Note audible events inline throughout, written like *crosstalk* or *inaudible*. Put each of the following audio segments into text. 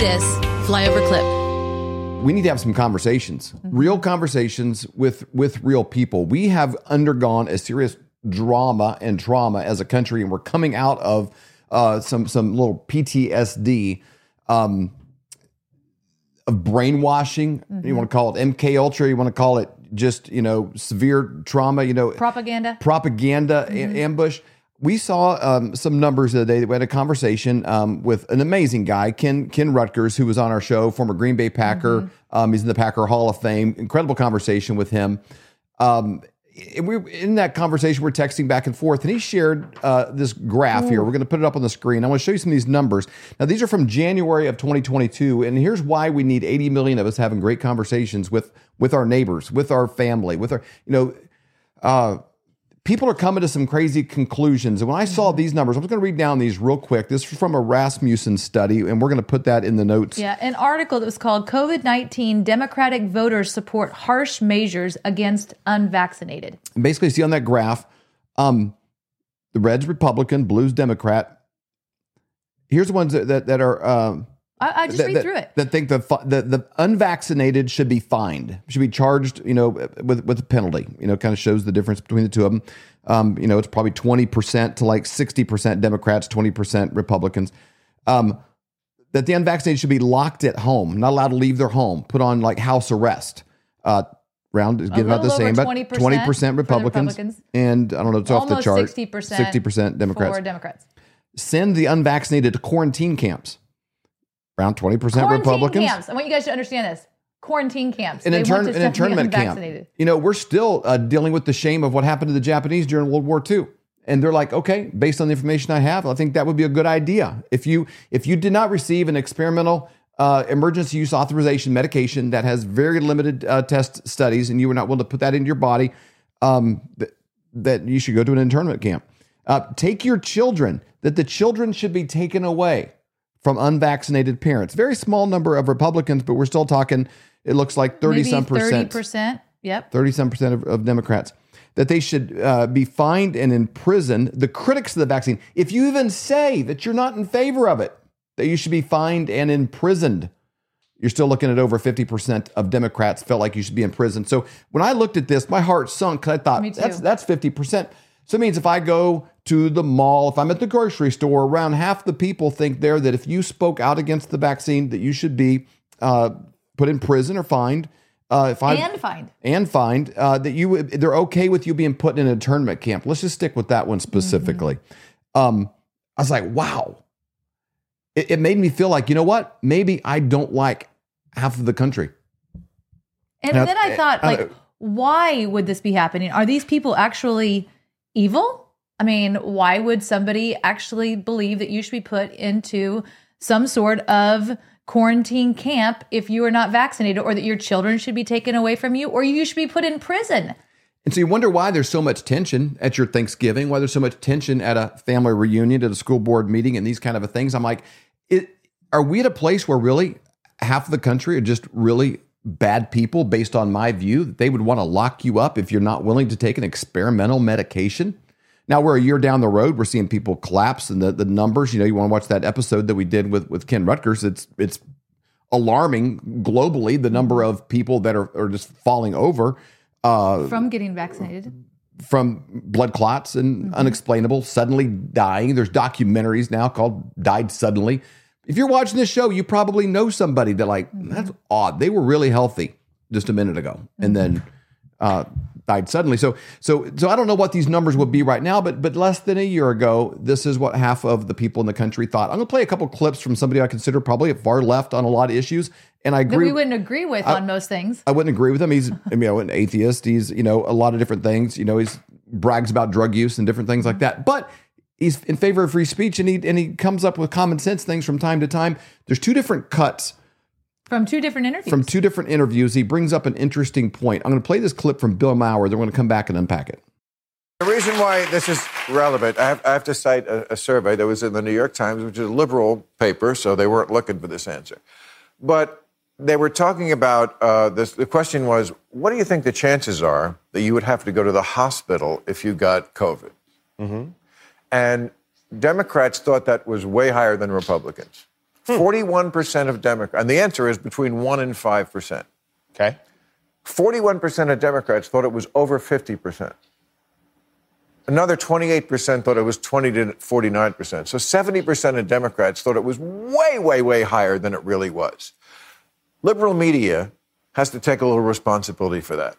this flyover clip. we need to have some conversations, real conversations with with real people. We have undergone a serious drama and trauma as a country, and we're coming out of uh, some some little PTSD um, of brainwashing. You want to call it MK Ultra? You want to call it just you know severe trauma? You know Propaganda. propaganda a- ambush. We saw um, some numbers the other day. that We had a conversation um, with an amazing guy, Ken Ken Ruettgers, who was on our show, former Green Bay Packer. Um, he's in the Packer Hall of Fame. Incredible conversation with him. Um, and we in that conversation, we're texting back and forth, and he shared uh, this graph here. We're going to put it up on the screen. I want to show you some of these numbers. Now, these are from January of 2022, and here's why we need 80 million of us having great conversations with with our neighbors, with our family, with our you know. Uh, people are coming to some crazy conclusions. And when I saw these numbers, I'm just going to read down these real quick. This is from a Rasmussen study, and we're going to put that in the notes. Yeah, an article that was called COVID 19 Democratic Voters Support Harsh Measures Against Unvaccinated. And basically, see on that graph, um, the red's Republican, blue's Democrat. Here's the ones that, that, that are. Um, I, I just that, read that- through it. That think the, the the unvaccinated should be fined, should be charged, you know, with with a penalty. You know, kind of shows the difference between the two of them. Um, you know, it's probably twenty percent to like sixty percent Democrats, twenty percent Republicans. Um, that the unvaccinated should be locked at home, not allowed to leave their home, put on like house arrest. Uh, round is getting about the same, but 20% twenty percent Republicans, Republicans. and I don't know, it's off the chart. 60%, sixty percent Democrats Democrats. send the unvaccinated to quarantine camps. Around 20% Quarantine Republicans. camps. I want you guys to understand this. Quarantine camps. An, intern- an internment camp. You know, we're still uh, dealing with the shame of what happened to the Japanese during World War II. And they're like, okay, based on the information I have, I think that would be a good idea. If you if you did not receive an experimental uh, emergency use authorization medication that has very limited uh, test studies, and you were not willing to put that into your body, um, th- that you should go to an internment camp. Uh, take your children. That the children should be taken away from unvaccinated parents. Very small number of Republicans, but we're still talking. It looks like thirty Maybe some percent. 30%. Yep. 30 some percent of, of Democrats, that they should uh, be fined and imprisoned. The critics of the vaccine, if you even say that you're not in favor of it, that you should be fined and imprisoned, you're still looking at over 50% of Democrats felt like you should be in prison. So when I looked at this, my heart sunk 'cause I thought that's that's 50%. So it means if I go to the mall, if I'm at the grocery store, around half the people think there that if you spoke out against the vaccine, that you should be uh, put in prison or fined. Uh, if I and fined. and find uh, that you they're okay with you being put in a internment camp. Let's just stick with that one specifically. Um, I was like, wow. It, it made me feel like you know what? Maybe I don't like half of the country. And Now, then I thought, uh, like, why would this be happening? Are these people actually evil? I mean, why would somebody actually believe that you should be put into some sort of quarantine camp if you are not vaccinated, or that your children should be taken away from you, or you should be put in prison? And so you wonder why there's so much tension at your Thanksgiving, why there's so much tension at a family reunion, at a school board meeting, and these kind of things. I'm like, it, are we at a place where really half of the country are just really bad people based on my view that they would want to lock you up if you're not willing to take an experimental medication? Now we're a year down the road. We're seeing people collapse and the, the numbers. You know, you want to watch that episode that we did with, with Ken Ruettgers. It's it's alarming globally the number of people that are, are just falling over uh, From getting vaccinated. from blood clots and unexplainable, suddenly dying. There's documentaries now called Died Suddenly. If you're watching this show, you probably know somebody that, like, mm-hmm. that's odd. They were really healthy just a minute ago and then mm-hmm. uh, died suddenly. So, so, so I don't know what these numbers would be right now, but but less than a year ago, this is what half of the people in the country thought. I'm going to play a couple clips from somebody I consider probably a far left on a lot of issues, and I That agree. we wouldn't agree with on most things. I wouldn't agree with him. He's you know an atheist. He's you know a lot of different things. You know he's brags about drug use and different things like mm-hmm. that. But he's in favor of free speech and he and he comes up with common sense things from time to time. There's two different cuts From two different interviews. from two different interviews. He brings up an interesting point. I'm going to play this clip from Bill Maher. They're going to come back and unpack it. The reason why this is relevant, I have, I have to cite a, a survey that was in the New York Times, which is a liberal paper, so they weren't looking for this answer. But they were talking about uh, this. The question was, what do you think the chances are that you would have to go to the hospital if you got COVID? And Democrats thought that was way higher than Republicans. Hmm. 41% of Democrats, and the answer is between 1 and 5%. Okay. 41% of Democrats thought it was over 50%. Another 28% thought it was 20 to 49%. So 70% of Democrats thought it was way, way, way higher than it really was. Liberal media has to take a little responsibility for that,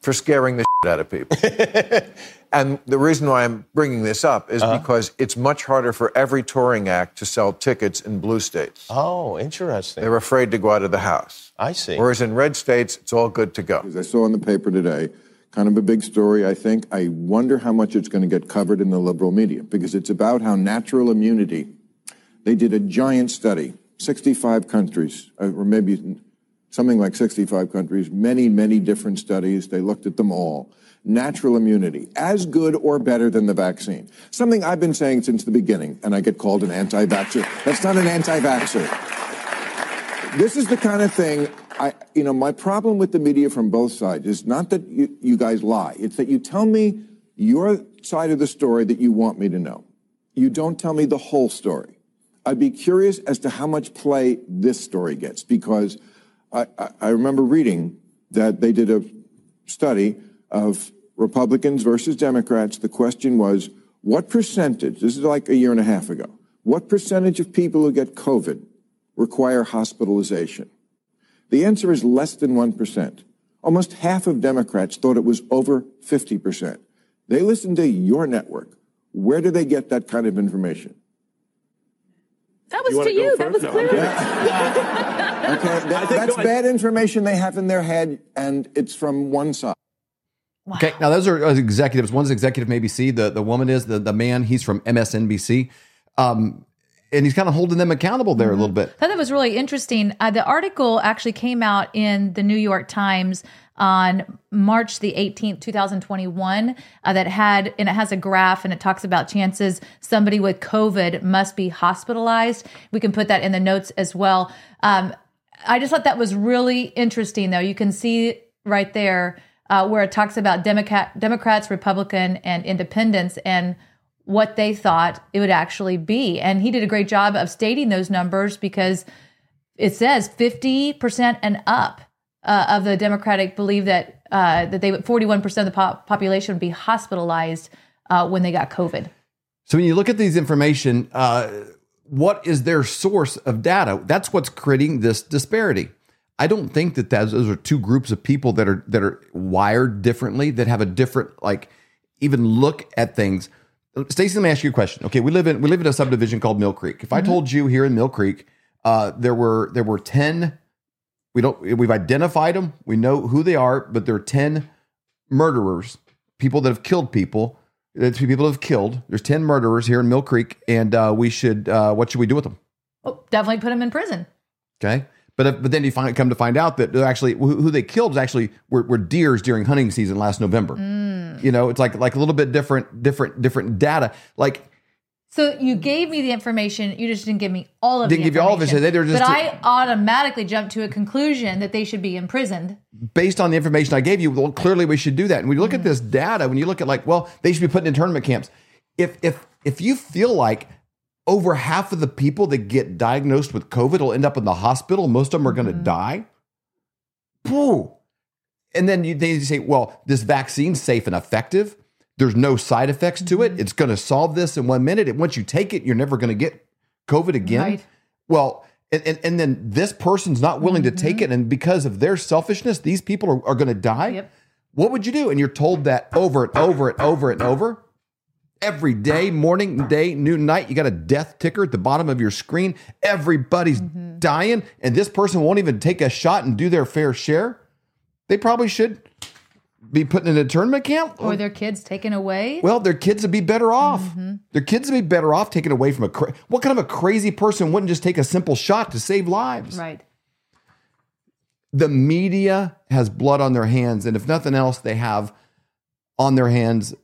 for scaring the *laughs* shit out of people. *laughs* and the reason why I'm bringing this up is because it's much harder for every touring act to sell tickets in blue states. Oh, interesting. They're afraid to go out of the house. I see. Whereas in red states, it's all good to go. As I saw in the paper today, kind of a big story, I think. I wonder how much it's going to get covered in the liberal media because it's about how natural immunity. They did a giant study, 65 countries, uh, or maybe something like 65 countries, many, many different studies. They looked at them all. Natural immunity, as good or better than the vaccine. Something I've been saying since the beginning, and I get called an anti vaxxer. That's not an anti vaxxer. This is the kind of thing I, you know, my problem with the media from both sides is not that you, you guys lie. It's that you tell me your side of the story that you want me to know. You don't tell me the whole story. I'd be curious as to how much play this story gets because I, I remember reading that they did a study of Republicans versus Democrats. The question was, what percentage, this is like a year and a half ago, what percentage of people who get COVID require hospitalization? The answer is less than 1%. Almost half of Democrats thought it was over 50%. They listened to your network. Where do they get that kind of information? That was to you. That was clear. *laughs* Okay, that, that's bad information they have in their head, and it's from one side. Okay, now those are uh, executives. One's executive from ABC. The the woman is the the man. He's from MSNBC, um, and he's kind of holding them accountable there a little bit. I thought that was really interesting. Uh, the article actually came out in the New York Times on March the 18th, 2021, uh, that had, and it has a graph and it talks about chances somebody with COVID must be hospitalized. We can put that in the notes as well. Um, I just thought that was really interesting, though. You can see right there uh, where it talks about Democrat, Democrats, Republican, and independents and what they thought it would actually be. And he did a great job of stating those numbers because it says 50% and up uh, of the Democratic believe that uh, that they 41% of the pop- population would be hospitalized uh, when they got COVID. So when you look at these information, uh, what is their source of data? That's what's creating this disparity. I don't think that those are two groups of people that are that are wired differently, that have a different like even look at things. Stacy, let me ask you a question. Okay, we live in we live in a subdivision called Mill Creek. If I told you here in Mill Creek, uh, there were there were ten, we don't we've identified them, we know who they are, but there are ten murderers, people that have killed people. There's people that have killed. There's ten murderers here in Mill Creek, and uh, we should uh, what should we do with them? Oh, definitely put them in prison. Okay. But, if, but then you find come to find out that they're actually who, who they killed was actually were, were deers during hunting season last November. You know, it's like like a little bit different, different, different data. Like So you gave me the information, you just didn't give me all of it. Didn't give you all of it, so they- were just- but I automatically jumped to a conclusion that they should be imprisoned. based on the information I gave you, well, clearly we should do that. And when you look at this data, when you look at like, well, they should be put in tournament camps. If if if you feel like over half of the people that get diagnosed with COVID will end up in the hospital, most of them are going to mm-hmm. die. Boo. And then you, they say, well, this vaccine's safe and effective. There's no side effects to it. Mm-hmm. It's going to solve this in one minute. And once you take it, you're never going to get COVID again. Right. Well, and, and, and then this person's not willing to take mm-hmm. it. And because of their selfishness, these people are, are going to die. Yep. What would you do? And you're told that over and over and over and over. Every day, morning, day, noon, night, you got a death ticker at the bottom of your screen. Everybody's mm-hmm. dying, and this person won't even take a shot and do their fair share. They probably should be put in a tournament camp. Or their kids taken away. Well, their kids would be better off. Mm-hmm. Their kids would be better off taken away from a. Cra- what kind of a crazy person wouldn't just take a simple shot to save lives? right. The media has blood on their hands, and if nothing else, they have on their hands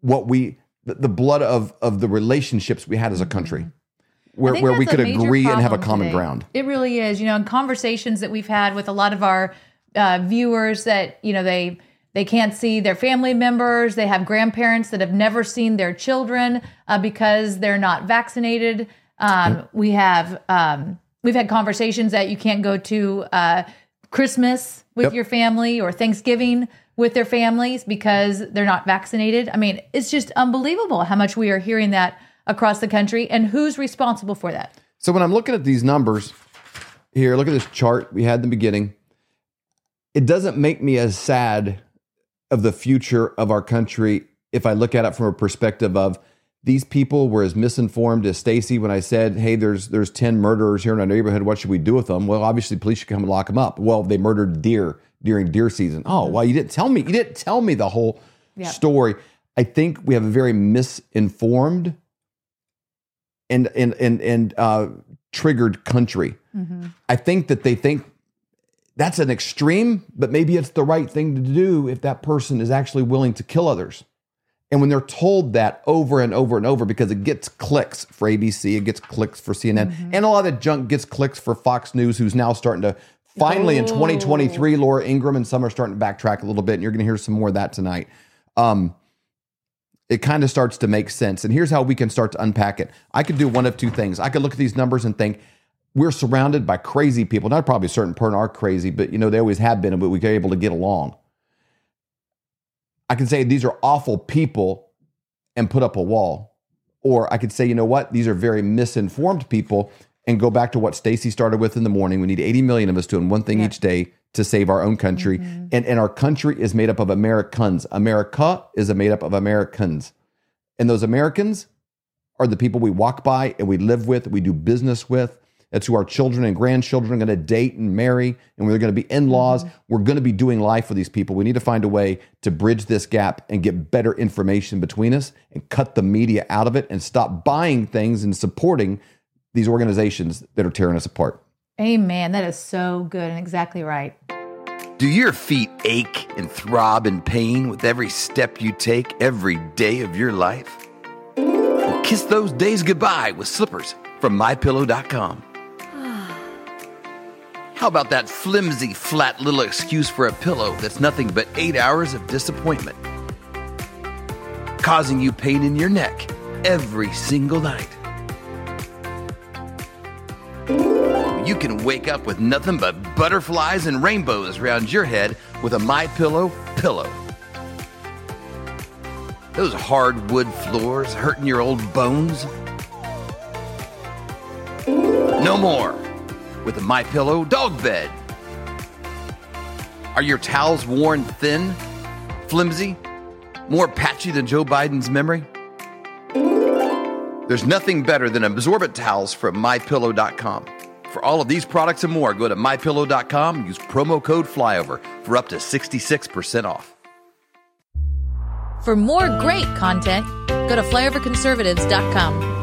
what we the, the blood of of the relationships we had as a country, mm-hmm. where I think where we could agree and have a common today. ground. It really is. You know, in conversations that we've had with a lot of our uh, viewers that, you know, they they can't see their family members. They have grandparents that have never seen their children uh, because they're not vaccinated. Um, we have um, we've had conversations that you can't go to uh, Christmas with Yep. your family or Thanksgiving with their families because they're not vaccinated. I mean, it's just unbelievable how much we are hearing that across the country, and who's responsible for that? So when I'm looking at these numbers here, look at this chart we had in the beginning. It doesn't make me as sad of the future of our country if I look at it from a perspective of these people were as misinformed as Stacy when I said, "Hey, there's there's 10 murderers here in our neighborhood. What should we do with them?" Well, obviously police should come and lock them up. Well, they murdered deer during deer season. Oh, well, you didn't tell me. You didn't tell me the whole Yeah. story. I think we have a very misinformed and and and and uh, triggered country. I think that they think that's an extreme, but maybe it's the right thing to do if that person is actually willing to kill others. And when they're told that over and over and over, because it gets clicks for ABC, it gets clicks for CNN, and a lot of that junk gets clicks for Fox News, who's now starting to finally in 2023, Laura Ingraham and some are starting to backtrack a little bit, and you're going to hear some more of that tonight. Um, it kind of starts to make sense. And here's how we can start to unpack it. I could do one of two things. I could look at these numbers and think we're surrounded by crazy people. Not probably a certain person are crazy, but you know they always have been, but we're able to get along. I can say these are awful people and put up a wall, or I could say you know what these are very misinformed people and go back to what Stacy started with in the morning. We need 80 million of us doing one thing each day to save our own country. Mm-hmm. And, and our country is made up of Americans. America is made up of Americans. And those Americans are the people we walk by and we live with, we do business with. That's who our children and grandchildren are going to date and marry, and we're going to be in laws. Mm-hmm. We're going to be doing life with these people. We need to find a way to bridge this gap and get better information between us and cut the media out of it and stop buying things and supporting these organizations that are tearing us apart. Amen. That is so good and exactly right. Do your feet ache and throb in pain with every step you take every day of your life? Well, kiss those days goodbye with slippers from mypillow.com. How about that flimsy, flat little excuse for a pillow that's nothing but eight hours of disappointment? Causing you pain in your neck every single night. You can wake up with nothing but butterflies and rainbows around your head with a My Pillow pillow. Those hardwood floors hurting your old bones? No more with a My Pillow dog bed. Are your towels worn thin, flimsy, more patchy than Joe Biden's memory? There's nothing better than absorbent towels from mypillow.com. For all of these products and more, go to mypillow.com use promo code FLYOVER for up to 66% off. For more great content, go to flyoverconservatives.com.